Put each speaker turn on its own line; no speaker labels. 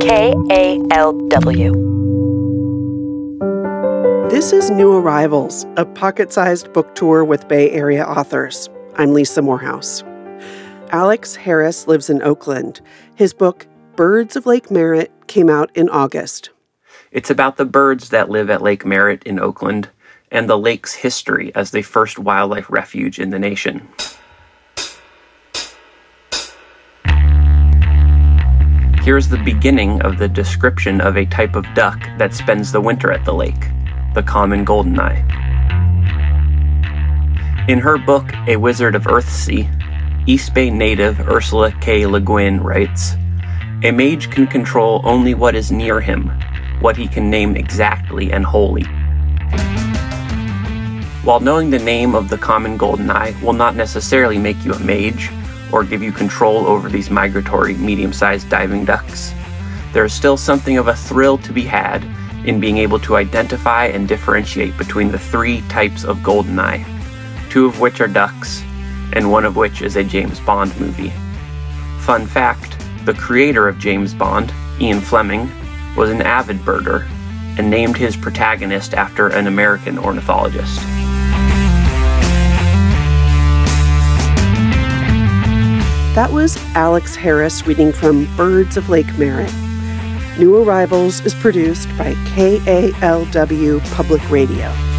KALW.
This is New Arrivals, a pocket sized book tour with Bay Area authors. I'm Lisa Morehouse. Alex Harris lives in Oakland. His book, Birds of Lake Merritt, came out in August.
It's about the birds that live at Lake Merritt in Oakland and the lake's history as the first wildlife refuge in the nation. Here's the beginning of the description of a type of duck that spends the winter at the lake the common goldeneye. In her book, A Wizard of Earthsea, East Bay native Ursula K. Le Guin writes A mage can control only what is near him, what he can name exactly and wholly. While knowing the name of the common goldeneye will not necessarily make you a mage or give you control over these migratory medium sized diving ducks, there is still something of a thrill to be had in being able to identify and differentiate between the three types of goldeneye, two of which are ducks, and one of which is a James Bond movie. Fun fact the creator of James Bond, Ian Fleming, was an avid birder and named his protagonist after an American ornithologist.
That was Alex Harris reading from Birds of Lake Merritt. New Arrivals is produced by KALW Public Radio.